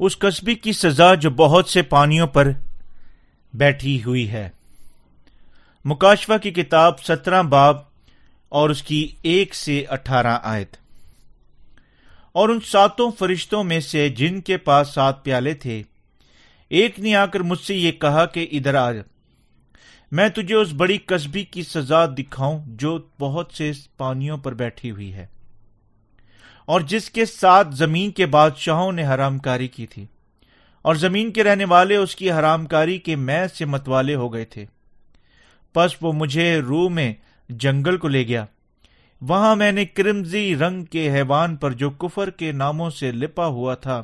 اس قصبی کی سزا جو بہت سے پانیوں پر بیٹھی ہوئی ہے۔ مکاشفہ کی کتاب سترہ باب اور اس کی ایک سے اٹھارہ آیت۔ اور ان ساتوں فرشتوں میں سے جن کے پاس سات پیالے تھے، ایک نے آ کر مجھ سے یہ کہا کہ ادھر آ میں تجھے اس بڑی قصبی کی سزا دکھاؤں جو بہت سے پانیوں پر بیٹھی ہوئی ہے۔ اور جس کے ساتھ زمین کے بادشاہوں نے حرام کاری کی تھی، اور زمین کے رہنے والے اس کی حرام کاری کے میں سے متوالے ہو گئے تھے۔ پس وہ مجھے روح میں جنگل کو لے گیا۔ وہاں میں نے کرمزی رنگ کے حیوان پر جو کفر کے ناموں سے لپا ہوا تھا،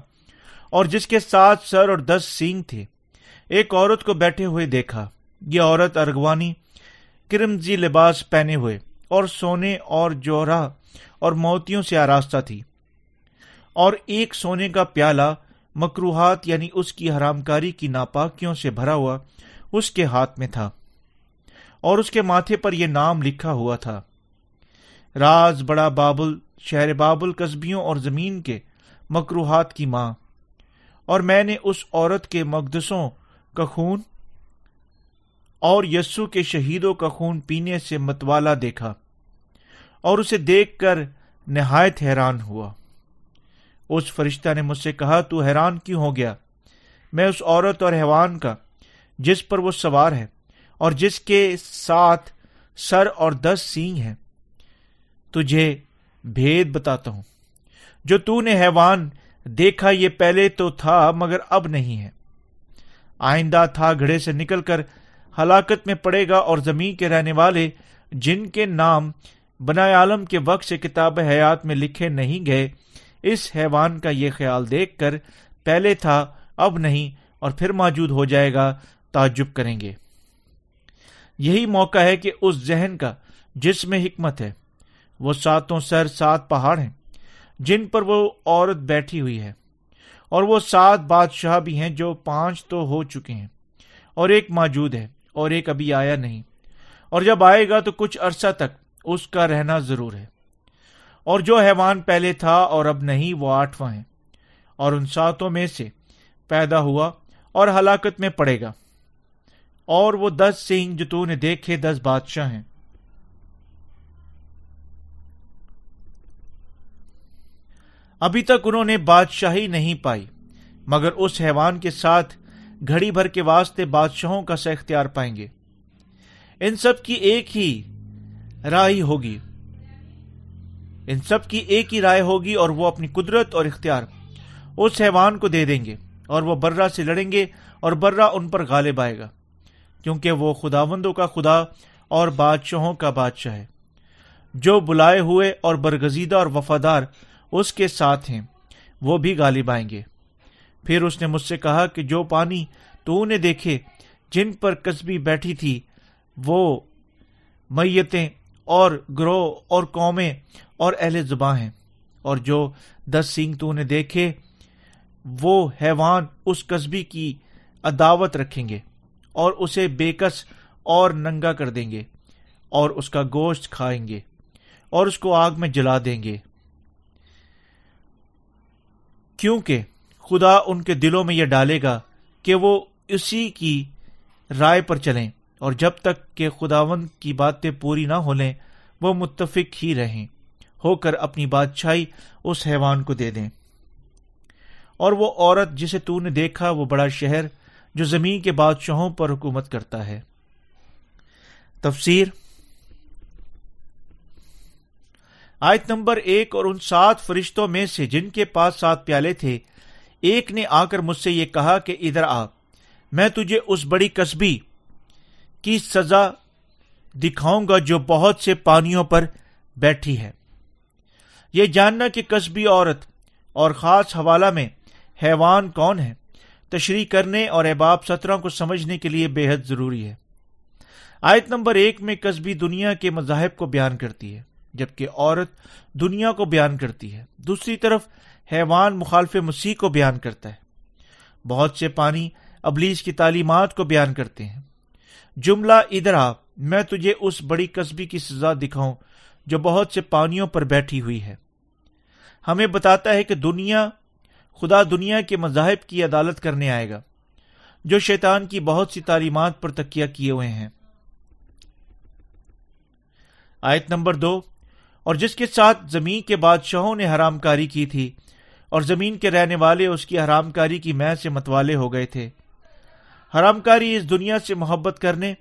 اور جس کے ساتھ سر اور دس سینگ تھے، ایک عورت کو بیٹھے ہوئے دیکھا۔ یہ عورت ارغوانی کرمزی لباس پہنے ہوئے اور سونے اور جوہرا اور موتیوں سے آراستہ تھی۔ اور ایک سونے کا پیالہ مکروہات یعنی اس کی حرام کاری کی ناپاکیوں سے بھرا ہوا اس کے ہاتھ میں تھا۔ اور اس کے ماتھے پر یہ نام لکھا ہوا تھا۔ راز بڑا بابل، شہر بابل قصبیوں اور زمین کے مکروہات کی ماں۔ اور میں نے اس عورت کے مقدسوں کا خون اور یسو کے شہیدوں کا خون پینے سے متوالا دیکھا۔ اور اسے دیکھ کر نہایت حیران ہوا۔ اس فرشتہ نے مجھ سے کہا، تو حیران کیوں ہو گیا؟ میں اس عورت اور حیوان کا، جس پر وہ سوار ہے، اور جس کے ساتھ سر اور دس سینگ ہیں، تجھے بھید بتاتا ہوں۔ جو تو نے حیوان دیکھا، یہ پہلے تو تھا مگر اب نہیں ہے۔ آئندہ تھا گھڑے سے نکل کر ہلاکت میں پڑے گا، اور زمین کے رہنے والے جن کے نام بنا عالم کے وقت سے کتاب حیات میں لکھے نہیں گئے، اس حیوان کا یہ خیال دیکھ کر پہلے تھا، اب نہیں، اور پھر موجود ہو جائے گا، تعجب کریں گے۔ یہی موقع ہے کہ اس ذہن کا جس میں حکمت ہے، وہ ساتوں سر سات پہاڑ ہیں، جن پر وہ عورت بیٹھی ہوئی ہے، اور وہ سات بادشاہ بھی ہیں جو پانچ تو ہو چکے ہیں۔ اور ایک موجود ہے، اور ایک ابھی آیا نہیں۔ اور جب آئے گا تو کچھ عرصہ تک اس کا رہنا ضرور ہے۔ اور جو حیوان پہلے تھا اور اب نہیں، وہ آٹھواں ہے۔ اور ان ساتوں میں سے پیدا ہوا اور ہلاکت میں پڑے گا۔ اور وہ دس سنگھ جو تو نے دیکھے، دس بادشاہ ہیں۔ ابھی تک انہوں نے بادشاہی نہیں پائی، مگر اس حیوان کے ساتھ گھڑی بھر کے واسطے بادشاہوں کا سا اختیار پائیں گے۔ ان سب کی ایک ہی رائے ہوگی۔ ان سب کی ایک ہی رائے ہوگی اور وہ اپنی قدرت اور اختیار اس حیوان کو دے دیں گے اور وہ برا سے لڑیں گے اور برا ان پر غالب آئے گا، کیونکہ وہ خداوندوں کا خدا اور بادشاہوں کا بادشاہ ہے۔ جو بلائے ہوئے اور برگزیدہ اور وفادار اس کے ساتھ ہیں، وہ بھی غالب آئیں گے۔ پھر اس نے مجھ سے کہا کہ جو پانی تو نے دیکھے، جن پر قصبی بیٹھی تھی، وہ میتیں اور گروہ اور قومیں اور اہل زباں ہیں۔ اور جو دس سنگ تو نے دیکھے، وہ حیوان اس قصبی کی عداوت رکھیں گے اور اسے بےکس اور ننگا کر دیں گے اور اس کا گوشت کھائیں گے اور اس کو آگ میں جلا دیں گے۔ کیونکہ خدا ان کے دلوں میں یہ ڈالے گا کہ وہ اسی کی رائے پر چلیں۔ اور جب تک کہ خداون کی باتیں پوری نہ ہو لیں وہ متفق ہی رہیں۔ ہو کر اپنی بادشاہی اس حیوان کو دے دیں۔ اور وہ عورت جسے تو نے دیکھا، وہ بڑا شہر جو زمین کے بادشاہوں پر حکومت کرتا ہے۔ تفسیر آیت نمبر ایک، اور ان سات فرشتوں میں سے جن کے پاس سات پیالے تھے، ایک نے آ کر مجھ سے یہ کہا کہ ادھر آ، میں تجھے اس بڑی قصبی کی سزا دکھاؤں گا جو بہت سے پانیوں پر بیٹھی ہے۔ یہ جاننا کہ قصبی عورت اور خاص حوالہ میں حیوان کون ہے، تشریح کرنے اور احباب سترہ کو سمجھنے کے لیے بے حد ضروری ہے۔ آیت نمبر ایک میں قصبی دنیا کے مذاہب کو بیان کرتی ہے، جبکہ عورت دنیا کو بیان کرتی ہے۔ دوسری طرف حیوان مخالف مسیح کو بیان کرتا ہے۔ بہت سے پانی ابلیس کی تعلیمات کو بیان کرتے ہیں۔ جملہ ادھر آ، میں تجھے اس بڑی قصبی کی سزا دکھاؤں جو بہت سے پانیوں پر بیٹھی ہوئی ہے۔ ہمیں بتاتا ہے کہ دنیا، خدا دنیا کے مذاہب کی عدالت کرنے آئے گا، جو شیطان کی بہت سی تعلیمات پر تکیہ کیے ہوئے ہیں۔ آیت نمبر دو، اور جس کے ساتھ زمین کے بادشاہوں نے حرام کاری کی تھی اور زمین کے رہنے والے اس کی حرام کاری کی میں سے متوالے ہو گئے تھے۔ حرام کاری اس دنیا سے محبت کرنے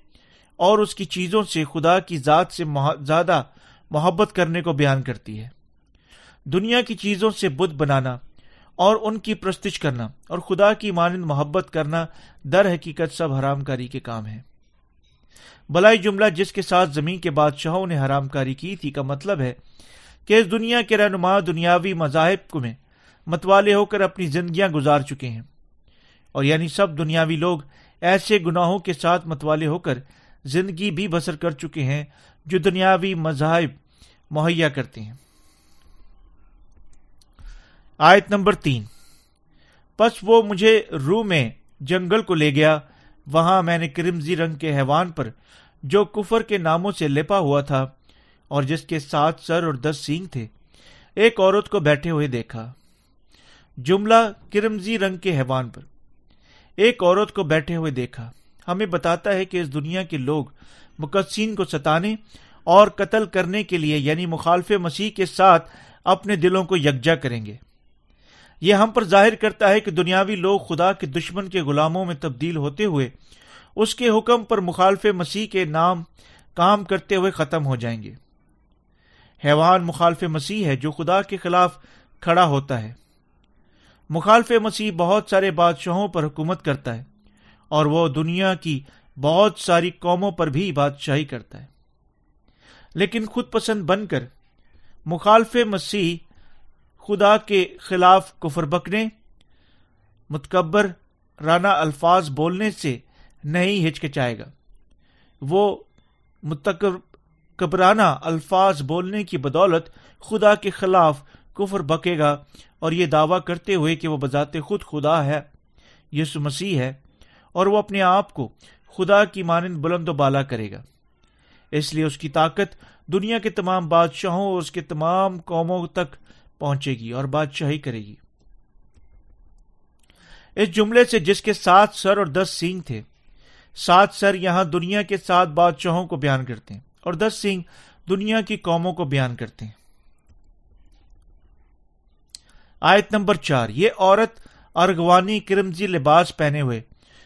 اور اس کی چیزوں سے خدا کی ذات سے زیادہ محبت کرنے کو بیان کرتی ہے۔ دنیا کی چیزوں سے بدھ بنانا اور ان کی پرستش کرنا اور خدا کی مانند محبت کرنا در حقیقت سب حرام کاری کے کام ہے بلائی جملہ جس کے ساتھ زمین کے بادشاہوں نے حرام کاری کی تھی کا مطلب ہے کہ اس دنیا کے رہنما دنیاوی مذاہب میں متوالے ہو کر اپنی زندگیاں گزار چکے ہیں۔ اور یعنی سب دنیاوی لوگ ایسے گناہوں کے ساتھ متوالے ہو کر زندگی بھی بسر کر چکے ہیں جو دنیاوی مذاہب مہیا کرتے ہیں۔ آیت نمبر تین۔ پس وہ مجھے رو میں جنگل کو لے گیا، وہاں میں نے کرمزی رنگ کے حیوان پر جو کفر کے ناموں سے لپا ہوا تھا اور جس کے سات سر اور دس سینگ تھے، ایک عورت کو بیٹھے ہوئے دیکھا۔ جملہ کرمزی رنگ کے حیوان پر۔ ایک عورت کو بیٹھے ہوئے دیکھا۔ ہمیں بتاتا ہے کہ اس دنیا کے لوگ مقدسین کو ستانے اور قتل کرنے کے لیے یعنی مخالف مسیح کے ساتھ اپنے دلوں کو یکجا کریں گے۔ یہ ہم پر ظاہر کرتا ہے کہ دنیاوی لوگ خدا کے دشمن کے غلاموں میں تبدیل ہوتے ہوئے اس کے حکم پر مخالف مسیح کے نام کام کرتے ہوئے ختم ہو جائیں گے۔ حیوان مخالف مسیح ہے جو خدا کے خلاف کھڑا ہوتا ہے۔ مخالف مسیح بہت سارے بادشاہوں پر حکومت کرتا ہے اور وہ دنیا کی بہت ساری قوموں پر بھی بادشاہی کرتا ہے۔ لیکن خود پسند بن کر مخالف مسیح خدا کے خلاف کفر بکنے، متکبر رانا الفاظ بولنے سے نہیں ہچکچائے گا۔ وہ متکبرانہ الفاظ بولنے کی بدولت خدا کے خلاف کفر بکے گا اور یہ دعویٰ کرتے ہوئے کہ وہ بذات خود خدا ہے یسو مسیح ہے، اور وہ اپنے آپ کو خدا کی مانند بلند و بالا کرے گا۔ اس لیے اس کی طاقت دنیا کے تمام بادشاہوں اور اس کے تمام قوموں تک پہنچے گی اور بادشاہی کرے گی۔ اس جملے سے جس کے سات سر اور دس سینگ تھے، سات سر یہاں دنیا کے سات بادشاہوں کو بیان کرتے ہیں اور دس سینگ دنیا کی قوموں کو بیان کرتے ہیں۔ آیت نمبر چار، یہ عورت ارغوانی کرمزی لباس پہنے ہوئے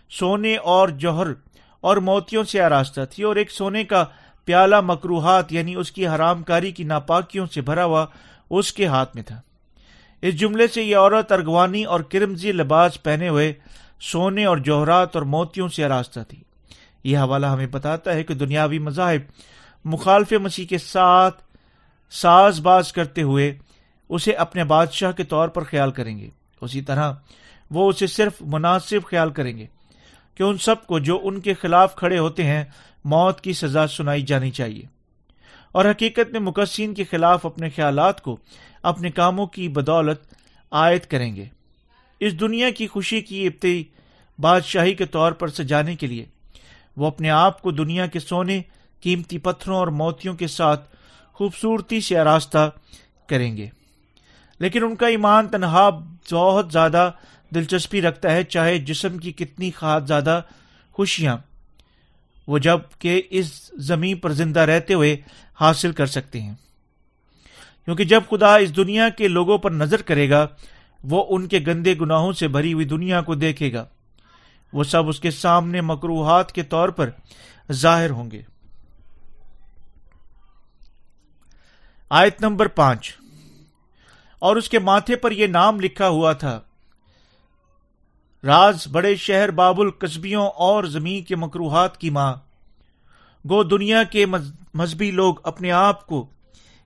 سونے اور جوہر اور موتیوں سے آراستہ تھی اور ایک سونے کا پیالہ مکروہات یعنی اس کی حرام کاری کی ناپاکیوں سے بھرا ہوا اس کے ہاتھ میں تھا۔ اس جملے سے یہ عورت ارغوانی اور کرمزی لباس پہنے ہوئے سونے اور جوہرات اور موتیوں سے آراستہ تھی۔ یہ حوالہ ہمیں بتاتا ہے کہ دنیاوی مذاہب مخالف مسیح کے ساتھ ساز باز کرتے ہوئے اسے اپنے بادشاہ کے طور پر خیال کریں گے۔ اسی طرح وہ اسے صرف مناسب خیال کریں گے کہ ان سب کو جو ان کے خلاف کھڑے ہوتے ہیں، موت کی سزا سنائی جانی چاہیے۔ اور حقیقت میں مقصین کے خلاف اپنے خیالات کو، اپنے کاموں کی بدولت عائد کریں گے۔ اس دنیا کی خوشی کی ابتدائی بادشاہی کے طور پر سجانے کے لیے، وہ اپنے آپ کو دنیا کے سونے، قیمتی پتھروں اور موتیوں کے ساتھ خوبصورتی سے آراستہ کریں گے۔ لیکن ان کا ایمان تنہا بہت زیادہ دلچسپی رکھتا ہے، چاہے جسم کی کتنی خاص زیادہ خوشیاں وہ جبکہ اس زمین پر زندہ رہتے ہوئے حاصل کر سکتے ہیں۔ کیونکہ جب خدا اس دنیا کے لوگوں پر نظر کرے گا، وہ ان کے گندے گناہوں سے بھری ہوئی دنیا کو دیکھے گا۔ وہ سب اس کے سامنے مکروہات کے طور پر ظاہر ہوں گے۔ آیت نمبر پانچ۔ اور اس کے ماتھے پر یہ نام لکھا ہوا تھا۔ راز بڑے شہر بابل قصبیوں اور زمین کے مکروہات کی ماں۔ گو دنیا کے مذہبی لوگ اپنے آپ کو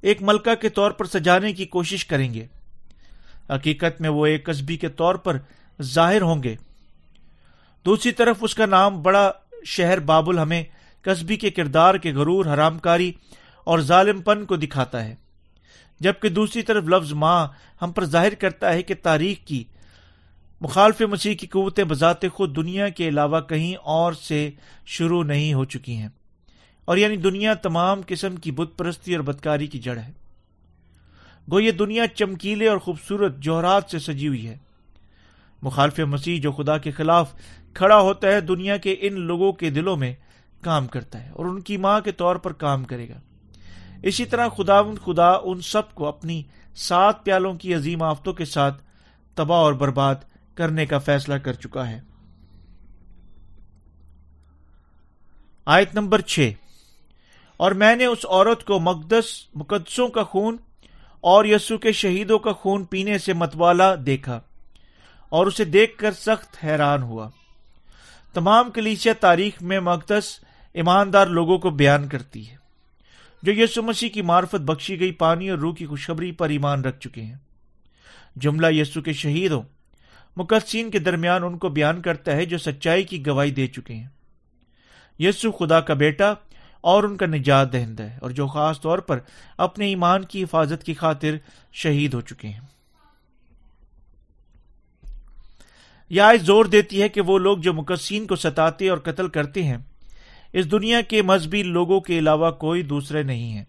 ایک ملکہ کے طور پر سجانے کی کوشش کریں گے۔ حقیقت میں وہ ایک قصبی کے طور پر ظاہر ہوں گے۔ دوسری طرف اس کا نام بڑا شہر بابل ہمیں قصبی کے کردار کے غرور، حرام کاری اور ظالم پن کو دکھاتا ہے۔ جبکہ دوسری طرف لفظ ماں ہم پر ظاہر کرتا ہے کہ تاریخ کی مخالف مسیح کی قوتیں بذات خود دنیا کے علاوہ کہیں اور سے شروع نہیں ہو چکی ہیں۔ اور یعنی دنیا تمام قسم کی بت پرستی اور بدکاری کی جڑ ہے۔ گو یہ دنیا چمکیلے اور خوبصورت جوہرات سے سجی ہوئی ہے۔ مخالف مسیح جو خدا کے خلاف کھڑا ہوتا ہے دنیا کے ان لوگوں کے دلوں میں کام کرتا ہے اور ان کی ماں کے طور پر کام کرے گا۔ اسی طرح خدا خدا ان سب کو اپنی سات پیالوں کی عظیم آفتوں کے ساتھ تباہ اور برباد کرنے کا فیصلہ کر چکا ہے۔ آیت نمبر چھ۔ اور میں نے اس عورت کو مقدس، مقدسوں کا خون اور یسو کے شہیدوں کا خون پینے سے متوالا دیکھا اور اسے دیکھ کر سخت حیران ہوا۔ تمام کلیسیا تاریخ میں مقدس ایماندار لوگوں کو بیان کرتی ہے۔ جو یسو مسیح کی معرفت بخشی گئی، پانی اور روح کی خوشخبری پر ایمان رکھ چکے ہیں۔ جملہ یسو کے شہیدوں مقدسین کے درمیان ان کو بیان کرتا ہے جو سچائی کی گواہی دے چکے ہیں۔ یسو خدا کا بیٹا اور ان کا نجات دہندہ ہے اور جو خاص طور پر اپنے ایمان کی حفاظت کی خاطر شہید ہو چکے ہیں۔ یہ آج زور دیتی ہے کہ وہ لوگ جو مقصین کو ستاتے اور قتل کرتے ہیں اس دنیا کے مذہبی لوگوں کے علاوہ کوئی دوسرے نہیں ہیں۔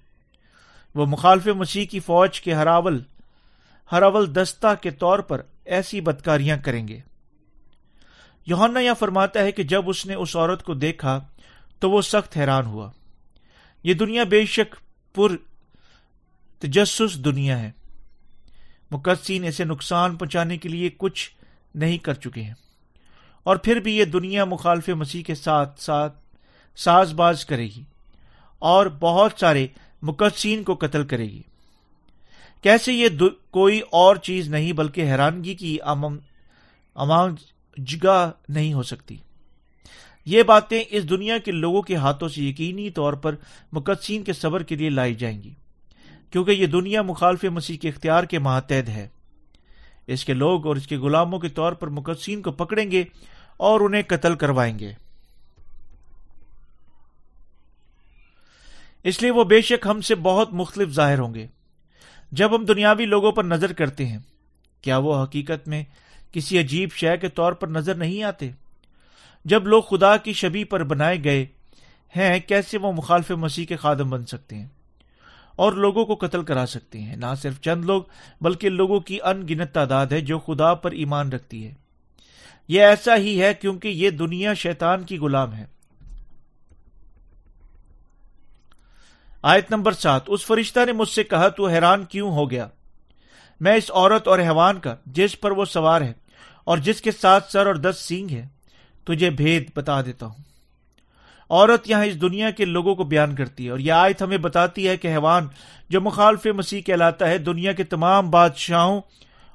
وہ مخالف مسیح کی فوج کے ہراول ہراول دستہ کے طور پر ایسی بدکاریاں کریں گے۔ یونا یہ فرماتا ہے کہ جب اس نے اس عورت کو دیکھا تو وہ سخت حیران ہوا۔ یہ دنیا بے شک پر تجسس دنیا ہے۔ مقدسین اسے نقصان پہنچانے کے لیے کچھ نہیں کر چکے ہیں۔ اور پھر بھی یہ دنیا مخالف مسیح کے ساتھ ساتھ ساز باز کرے گی اور بہت سارے مقدسین کو قتل کرے گی۔ کیسے یہ کوئی اور چیز نہیں بلکہ حیرانگی کی جگہ نہیں ہو سکتی۔ یہ باتیں اس دنیا کے لوگوں کے ہاتھوں سے یقینی طور پر مقدسین کے صبر کے لیے لائی جائیں گی۔ کیونکہ یہ دنیا مخالف مسیح کے اختیار کے ماتحد ہے۔ اس کے لوگ اور اس کے غلاموں کے طور پر مقدسین کو پکڑیں گے اور انہیں قتل کروائیں گے۔ اس لیے وہ بے شک ہم سے بہت مختلف ظاہر ہوں گے۔ جب ہم دنیاوی لوگوں پر نظر کرتے ہیں، کیا وہ حقیقت میں کسی عجیب شے کے طور پر نظر نہیں آتے؟ جب لوگ خدا کی شبی پر بنائے گئے ہیں، کیسے وہ مخالف مسیح کے خادم بن سکتے ہیں؟ اور لوگوں کو قتل کرا سکتے ہیں۔ نہ صرف چند لوگ، بلکہ لوگوں کی ان گنت تعداد ہے جو خدا پر ایمان رکھتی ہے۔ یہ ایسا ہی ہے کیونکہ یہ دنیا شیطان کی غلام ہے۔ آیت نمبر سات، اس فرشتہ نے مجھ سے کہا، تو حیران کیوں ہو گیا؟ میں اس عورت اور حیوان کا، جس پر وہ سوار ہے، اور جس کے ساتھ سر اور دس سینگ ہے، تجھے بھید بتا دیتا ہوں۔ عورت یہاں اس دنیا کے لوگوں کو بیان کرتی ہے، اور یہ آیت ہمیں بتاتی ہے کہ حیوان جو مخالف مسیح کہلاتا ہے، دنیا کے تمام بادشاہوں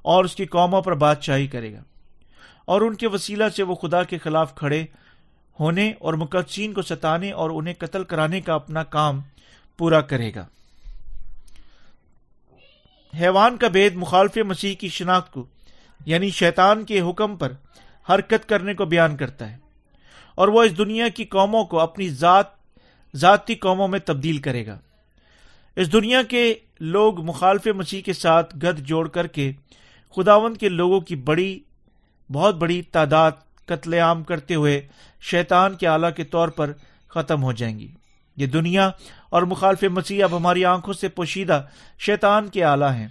اور اس کی قوموں پر بادشاہی کرے گا۔ اور ان کے وسیلہ سے وہ خدا کے خلاف کھڑے ہونے اور مقدسین کو ستانے اور انہیں قتل کرانے کا اپنا کام پورا کرے گا۔ حیوان کا بید مخالف مسیح کی شناخت کو یعنی شیطان کے حکم پر حرکت کرنے کو بیان کرتا ہے۔ اور وہ اس دنیا کی قوموں کو اپنی ذات، ذاتی قوموں میں تبدیل کرے گا۔ اس دنیا کے لوگ مخالف مسیح کے ساتھ گد جوڑ کر کے خداون کے لوگوں کی بڑی، بہت بڑی تعداد قتل عام کرتے ہوئے شیطان کے آلہ کے طور پر ختم ہو جائیں گی۔ یہ دنیا اور مخالف مسیح اب ہماری آنکھوں سے پوشیدہ شیطان کے آلہ ہیں۔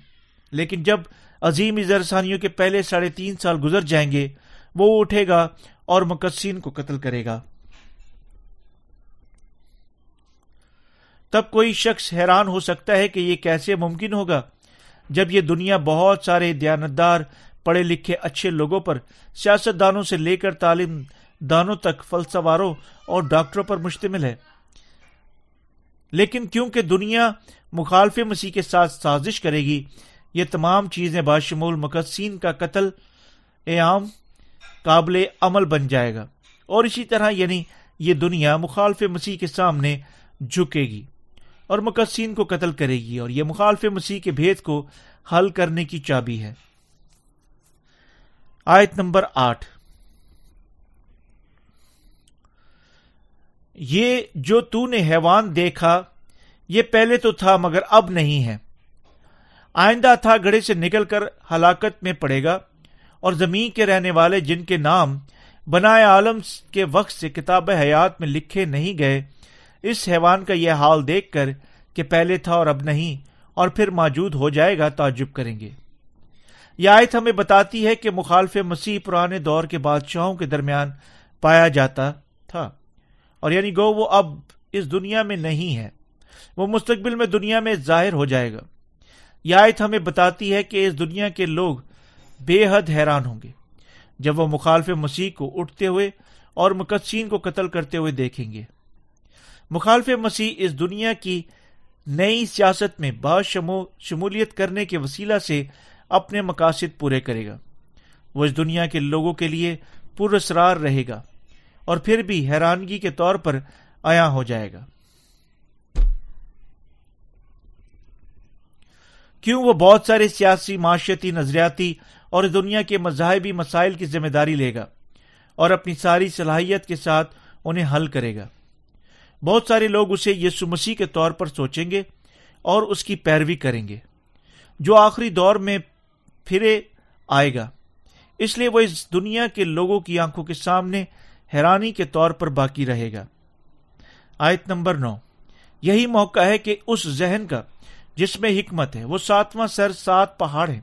لیکن جب عظیم اظہرسانیوں کے پہلے ساڑھے تین سال گزر جائیں گے، وہ اٹھے گا اور مقصین کو قتل کرے گا۔ تب کوئی شخص حیران ہو سکتا ہے کہ یہ کیسے ممکن ہوگا۔ جب یہ دنیا بہت سارے دیانتدار، پڑھے لکھے، اچھے لوگوں پر سیاست دانوں سے لے کر تعلیم دانوں تک فلسواروں اور ڈاکٹروں پر مشتمل ہے۔ لیکن کیونکہ دنیا مخالف مسیح کے ساتھ سازش کرے گی، یہ تمام چیزیں باشمول مقدسین کا قتل عام قابل عمل بن جائے گا۔ اور اسی طرح یعنی یہ دنیا مخالف مسیح کے سامنے جھکے گی اور مقدسین کو قتل کرے گی اور یہ مخالف مسیح کے بھید کو حل کرنے کی چابی ہے۔ آیت نمبر آٹھ۔ یہ جو تو نے حیوان دیکھا، یہ پہلے تو تھا مگر اب نہیں ہے۔ آئندہ تھا گڑے سے نکل کر ہلاکت میں پڑے گا، اور زمین کے رہنے والے جن کے نام بنائے عالم کے وقت سے کتاب حیات میں لکھے نہیں گئے، اس حیوان کا یہ حال دیکھ کر کہ پہلے تھا اور اب نہیں، اور پھر موجود ہو جائے گا، تعجب کریں گے۔ یہ آیت ہمیں بتاتی ہے کہ مخالف مسیح پرانے دور کے بادشاہوں کے درمیان پایا جاتا تھا۔ اور یعنی گو وہ اب اس دنیا میں نہیں ہے، وہ مستقبل میں دنیا میں ظاہر ہو جائے گا۔ یہ آیت ہمیں بتاتی ہے کہ اس دنیا کے لوگ بے حد حیران ہوں گے۔ جب وہ مخالف مسیح کو اٹھتے ہوئے اور مقدسین کو قتل کرتے ہوئے دیکھیں گے۔ مخالف مسیح اس دنیا کی نئی سیاست میں با شمولیت کرنے کے وسیلہ سے اپنے مقاصد پورے کرے گا۔ وہ اس دنیا کے لوگوں کے لیے پرسرار رہے گا۔ اور پھر بھی حیرانگی کے طور پر آیا ہو جائے گا۔ کیوں وہ بہت سارے سیاسی، معاشرتی، نظریاتی اور دنیا کے مذاہبی مسائل کی ذمہ داری لے گا اور اپنی ساری صلاحیت کے ساتھ انہیں حل کرے گا۔ بہت سارے لوگ اسے یسو مسیح کے طور پر سوچیں گے اور اس کی پیروی کریں گے، جو آخری دور میں پھرے آئے گا۔ اس لیے وہ اس دنیا کے لوگوں کی آنکھوں کے سامنے حیرانی کے طور پر باقی رہے گا۔ آیت نمبر نو۔ یہی موقع ہے کہ اس ذہن کا، جس میں حکمت ہے، وہ ساتواں سر سات پہاڑ ہے،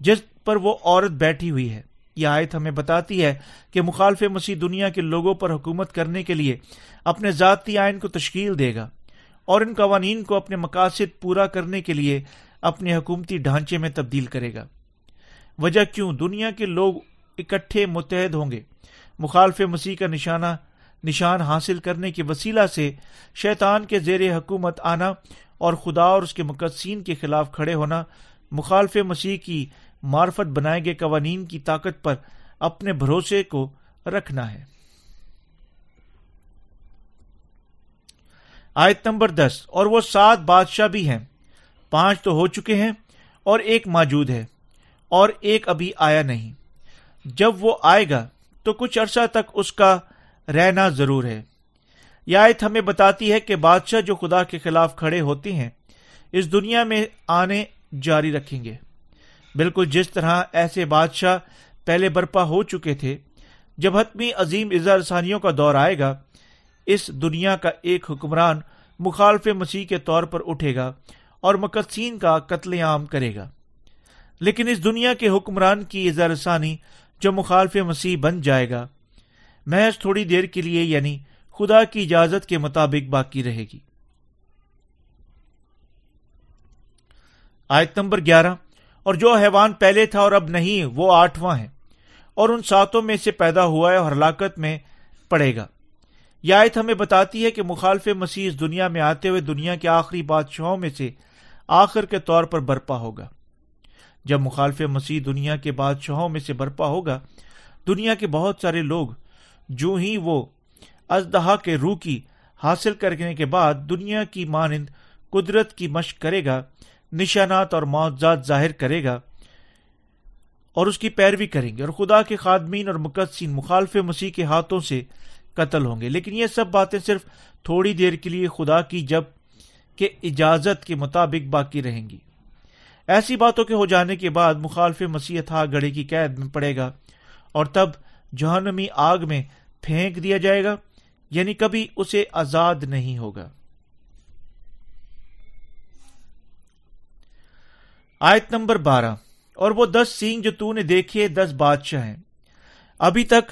جس پر وہ عورت بیٹھی ہوئی ہے۔ یہ آیت ہمیں بتاتی ہے کہ مخالف مسیح دنیا کے لوگوں پر حکومت کرنے کے لیے اپنے ذاتی آئین کو تشکیل دے گا اور ان قوانین کو اپنے مقاصد پورا کرنے کے لیے اپنے حکومتی ڈھانچے میں تبدیل کرے گا۔ وجہ کیوں؟ دنیا کے لوگ اکٹھے متحد ہوں گے۔ مخالف مسیح کا نشانہ نشان حاصل کرنے کے وسیلہ سے شیطان کے زیر حکومت آنا اور خدا اور اس کے مقدسین کے خلاف کھڑے ہونا مخالف مسیح کی معرفت بنائے گئے قوانین کی طاقت پر اپنے بھروسے کو رکھنا ہے۔ آیت نمبر دس، اور وہ سات بادشاہ بھی ہیں۔ پانچ تو ہو چکے ہیں اور ایک موجود ہے اور ایک ابھی آیا نہیں۔ جب وہ آئے گا تو کچھ عرصہ تک اس کا رہنا ضرور ہے۔ یہ آیت ہمیں بتاتی ہے کہ بادشاہ جو خدا کے خلاف کھڑے ہوتے ہیں، اس دنیا میں آنے جاری رکھیں گے۔ بالکل جس طرح ایسے بادشاہ پہلے برپا ہو چکے تھے، جب حتمی عظیم اظہارثانیوں کا دور آئے گا، اس دنیا کا ایک حکمران مخالف مسیح کے طور پر اٹھے گا اور مقدسین کا قتل عام کرے گا۔ لیکن اس دنیا کے حکمران کی اظہارثانی جو مخالف مسیح بن جائے گا۔ محض تھوڑی دیر کے لیے یعنی خدا کی اجازت کے مطابق باقی رہے گی۔ آیت نمبر گیارہ، اور جو حیوان پہلے تھا اور اب نہیں، وہ آٹھواں ہے، اور ان ساتوں میں سے پیدا ہوا ہے اور ہلاکت میں پڑے گا۔ یہ آیت ہمیں بتاتی ہے کہ مخالف مسیح اس دنیا میں آتے ہوئے دنیا کے آخری بادشاہوں میں سے آخر کے طور پر برپا ہوگا۔ جب مخالف مسیح دنیا کے بادشاہوں میں سے برپا ہوگا، دنیا کے بہت سارے لوگ جو ہی وہ ازدہا کے روح کی حاصل کرنے کے بعد دنیا کی مانند قدرت کی مشق کرے گا، نشانات اور معاوضات ظاہر کرے گا اور اس کی پیروی کریں گے اور خدا کے خادمین اور مقدسین مخالف مسیح کے ہاتھوں سے قتل ہوں گے۔ لیکن یہ سب باتیں صرف تھوڑی دیر کے لیے خدا کی جبکہ اجازت کے مطابق باقی رہیں گی۔ ایسی باتوں کے ہو جانے کے بعد مخالف مسیح تھا، گڑے کی قید میں پڑے گا، اور تب جہنمی آگ میں پھینک دیا جائے گا یعنی کبھی اسے آزاد نہیں ہوگا۔ آیت نمبر بارہ، اور وہ دس سینگ جو تو نے دیکھے، دس بادشاہ ہیں۔ ابھی تک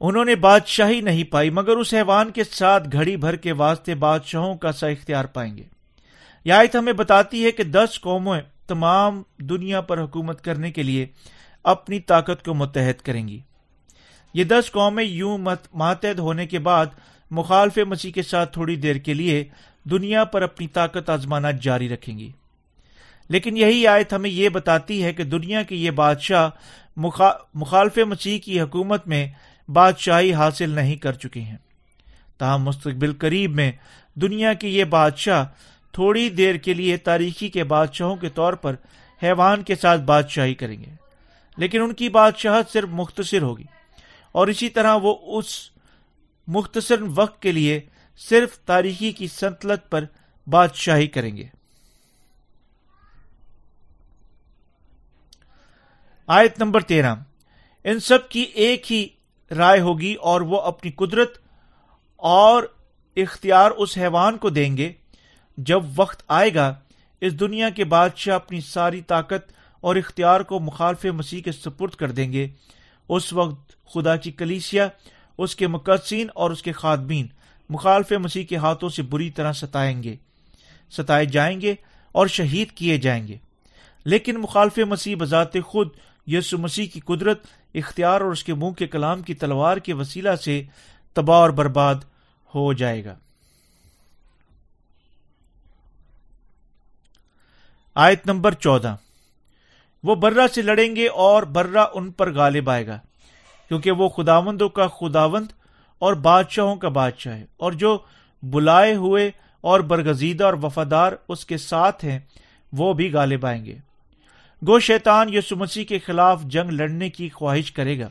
انہوں نے بادشاہی نہیں پائی، مگر اس حیوان کے ساتھ گھڑی بھر کے واسطے بادشاہوں کا سا اختیار پائیں گے۔ یہ آیت ہمیں بتاتی ہے کہ دس قومیں تمام دنیا پر حکومت کرنے کے لیے اپنی طاقت کو متحد کریں گی۔ یہ دس قومیں یوں ماتحد ہونے کے بعد مخالف مسیح کے ساتھ تھوڑی دیر کے لیے دنیا پر اپنی طاقت آزمانا جاری رکھیں گی۔ لیکن یہی آیت ہمیں یہ بتاتی ہے کہ دنیا کے یہ بادشاہ مخالف مسیح کی حکومت میں بادشاہی حاصل نہیں کر چکے ہیں۔ تاہم مستقبل قریب میں دنیا کے یہ بادشاہ تھوڑی دیر کے لیے تاریخی کے بادشاہوں کے طور پر حیوان کے ساتھ بادشاہی کریں گے۔ لیکن ان کی بادشاہت صرف مختصر ہوگی۔ اور اسی طرح وہ اس مختصر وقت کے لیے صرف تاریخی کی سنتلت پر بادشاہی کریں گے۔ آیت نمبر تیرہ۔ ان سب کی ایک ہی رائے ہوگی اور وہ اپنی قدرت اور اختیار اس حیوان کو دیں گے جب وقت آئے گا، اس دنیا کے بادشاہ اپنی ساری طاقت اور اختیار کو مخالف مسیح کے سپرد کر دیں گے۔ اس وقت خدا کی کلیسیا، اس کے مقدسین اور اس کے خادمین مخالف مسیح کے ہاتھوں سے بری طرح ستائیں گے، ستائے جائیں گے اور شہید کیے جائیں گے۔ لیکن مخالف مسیح بذات خود یسو مسیح کی قدرت، اختیار اور اس کے منہ کے کلام کی تلوار کے وسیلہ سے تباہ اور برباد ہو جائے گا۔ آیت نمبر چودہ۔ وہ برہ سے لڑیں گے اور برہ ان پر غالب آئے گا، کیونکہ وہ خداوندوں کا خداوند اور بادشاہوں کا بادشاہ ہے۔ اور جو بلائے ہوئے اور برگزیدہ اور وفادار اس کے ساتھ ہیں، وہ بھی غالب آئیں گے۔ گو شیطان یسو مسیح کے خلاف جنگ لڑنے کی خواہش کرے گا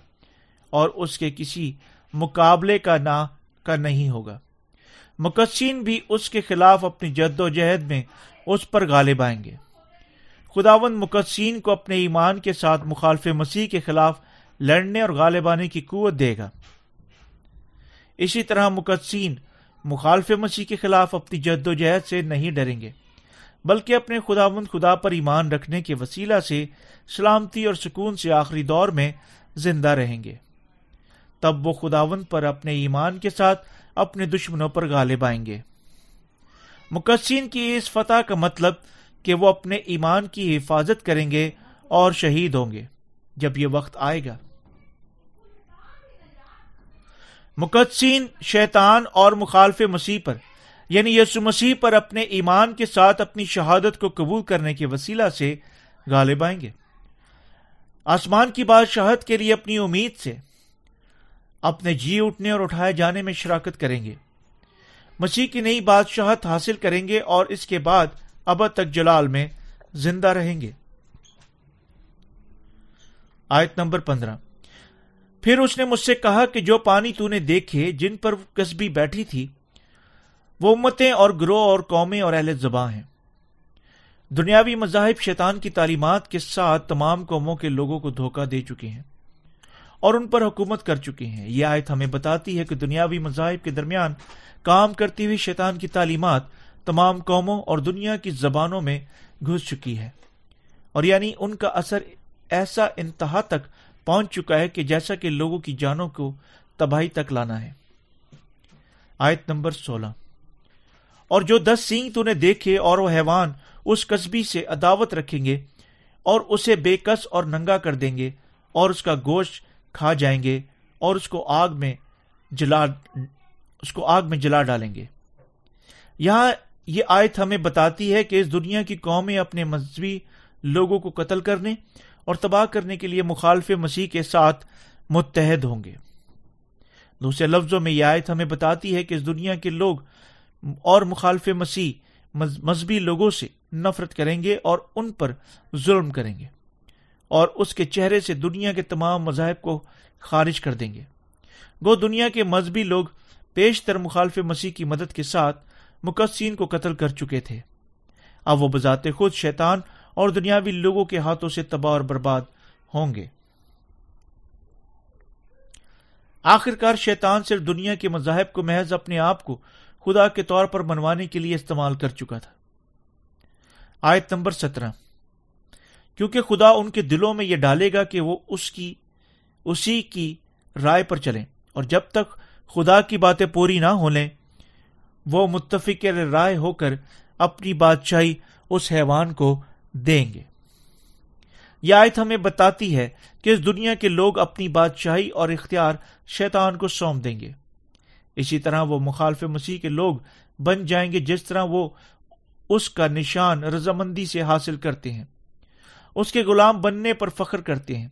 اور اس کے کسی مقابلے کا نہ کا نہیں ہوگا۔ مقصین بھی اس کے خلاف اپنی جد و جہد میں اس پر غالب آئیں گے۔ خداون مقصین کو اپنے ایمان کے ساتھ مخالف مسیح کے خلاف لڑنے اور غالب آنے کی قوت دے گا۔ اسی طرح مقصین مخالف مسیح کے خلاف اپنی جد و جہد سے نہیں ڈریں گے، بلکہ اپنے خداون خدا پر ایمان رکھنے کے وسیلہ سے سلامتی اور سکون سے آخری دور میں زندہ رہیں گے۔ تب وہ خداون پر اپنے ایمان کے ساتھ اپنے دشمنوں پر غالب آئیں گے۔ مقصین کی اس فتح کا مطلب کہ وہ اپنے ایمان کی حفاظت کریں گے اور شہید ہوں گے جب یہ وقت آئے گا۔ مقدسین شیطان اور مخالف مسیح پر یعنی یسو مسیح پر اپنے ایمان کے ساتھ اپنی شہادت کو قبول کرنے کے وسیلہ سے غالب آئیں گے۔ آسمان کی بادشاہت کے لیے اپنی امید سے اپنے جی اٹھنے اور اٹھائے جانے میں شراکت کریں گے۔ مسیح کی نئی بادشاہت حاصل کریں گے اور اس کے بعد اب تک جلال میں زندہ رہیں گے۔ آیت نمبر پندرہ۔ پھر اس نے مجھ سے کہا کہ جو پانی تو نے دیکھے، جن پر کسبی بیٹھی تھی، وہ امتیں اور گروہ اور قومیں اور اہل زباں ہیں۔ دنیاوی مذاہب شیطان کی تعلیمات کے ساتھ تمام قوموں کے لوگوں کو دھوکہ دے چکے ہیں اور ان پر حکومت کر چکے ہیں۔ یہ آیت ہمیں بتاتی ہے کہ دنیاوی مذاہب کے درمیان کام کرتی ہوئی شیطان کی تعلیمات تمام قوموں اور دنیا کی زبانوں میں گھس چکی ہے۔ اور یعنی ان کا اثر ایسا انتہا تک پہنچ چکا ہے کہ جیسا کہ لوگوں کی جانوں کو تباہی تک لانا ہے۔ آیت نمبر سولہ۔ اور جو دس سینگ تو نے دیکھے اور وہ حیوان اس قصبی سے عداوت رکھیں گے اور اسے بے کس اور ننگا کر دیں گے اور اس کا گوشت کھا جائیں گے اور اس کو آگ میں جلا اس کو آگ میں جلا ڈالیں گے۔ یہاں یہ آیت ہمیں بتاتی ہے کہ اس دنیا کی قومیں اپنے مذہبی لوگوں کو قتل کرنے اور تباہ کرنے کے لیے مخالف مسیح کے ساتھ متحد ہوں گے۔ دوسرے لفظوں میں یہ آیت ہمیں بتاتی ہے کہ اس دنیا کے لوگ اور مخالف مسیح مذہبی لوگوں سے نفرت کریں گے اور ان پر ظلم کریں گے اور اس کے چہرے سے دنیا کے تمام مذاہب کو خارج کر دیں گے۔ گو دنیا کے مذہبی لوگ پیشتر مخالف مسیح کی مدد کے ساتھ مقصین کو قتل کر چکے تھے۔ اب وہ بذات خود شیطان اور دنیاوی لوگوں کے ہاتھوں سے تباہ اور برباد ہوں گے۔ آخرکار شیطان صرف دنیا کے مذاہب کو محض اپنے آپ کو خدا کے طور پر منوانے کے لیے استعمال کر چکا تھا۔ آیت نمبر سترہ۔ کیونکہ خدا ان کے دلوں میں یہ ڈالے گا کہ وہ اس کی، اسی کی رائے پر چلیں اور جب تک خدا کی باتیں پوری نہ ہو لیں وہ متفق رائے ہو کر اپنی بادشاہی اس حیوان کو دیں گے۔ یہ آیت ہمیں بتاتی ہے کہ اس دنیا کے لوگ اپنی بادشاہی اور اختیار شیطان کو سونپ دیں گے۔ اسی طرح وہ مخالف مسیح کے لوگ بن جائیں گے جس طرح وہ اس کا نشان رضامندی سے حاصل کرتے ہیں۔ اس کے غلام بننے پر فخر کرتے ہیں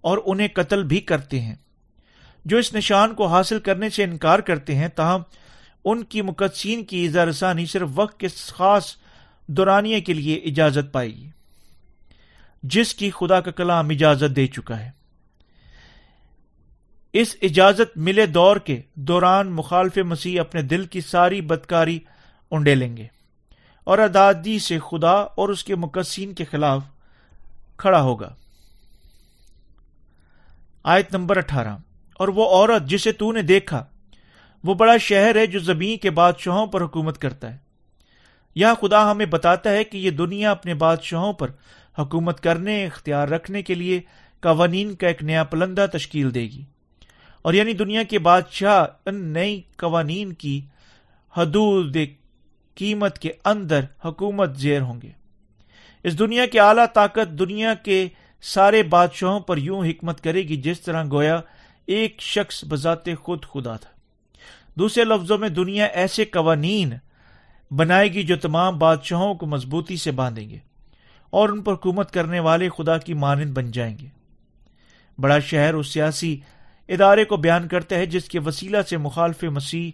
اور انہیں قتل بھی کرتے ہیں۔ جو اس نشان کو حاصل کرنے سے انکار کرتے ہیں، تاہم ان کی مقدسین کی اظہار رسانی صرف وقت کے خاص دورانیے کے لیے اجازت پائے گی جس کی خدا کا کلام اجازت دے چکا ہے۔ اس اجازت ملے دور کے دوران مخالف مسیح اپنے دل کی ساری بدکاری انڈے لیں گے اور ادادی سے خدا اور اس کے مقصین کے خلاف کھڑا ہوگا۔ آیت نمبر اٹھارہ، اور وہ عورت جسے تو نے دیکھا وہ بڑا شہر ہے جو زمین کے بادشاہوں پر حکومت کرتا ہے۔ یہاں خدا ہمیں بتاتا ہے کہ یہ دنیا اپنے بادشاہوں پر حکومت کرنے، اختیار رکھنے کے لیے قوانین کا ایک نیا پلندہ تشکیل دے گی۔ اور یعنی دنیا کے بادشاہ ان نئی قوانین کی حدود قیمت کے اندر حکومت زیر ہوں گے۔ اس دنیا کی اعلی طاقت دنیا کے سارے بادشاہوں پر یوں حکمت کرے گی جس طرح گویا ایک شخص بذات خود خدا تھا۔ دوسرے لفظوں میں دنیا ایسے قوانین بنائے گی جو تمام بادشاہوں کو مضبوطی سے باندھیں گے اور ان پر حکومت کرنے والے خدا کی مانند بن جائیں گے۔ بڑا شہر اس سیاسی ادارے کو بیان کرتا ہے جس کے وسیلہ سے مخالف مسیح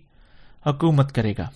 حکومت کرے گا۔